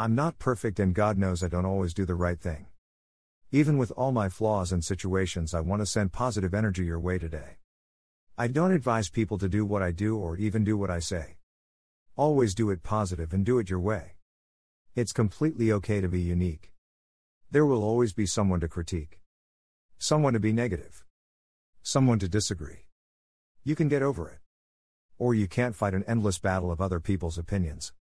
I'm not perfect and God knows I don't always do the right thing. Even with all my flaws and situations, I want to send positive energy your way today. I don't advise people to do what I do or even do what I say. Always do it positive and do it your way. It's completely okay to be unique. There will always be someone to critique, someone to be negative, someone to disagree. You can get over it. Or you can't fight an endless battle of other people's opinions.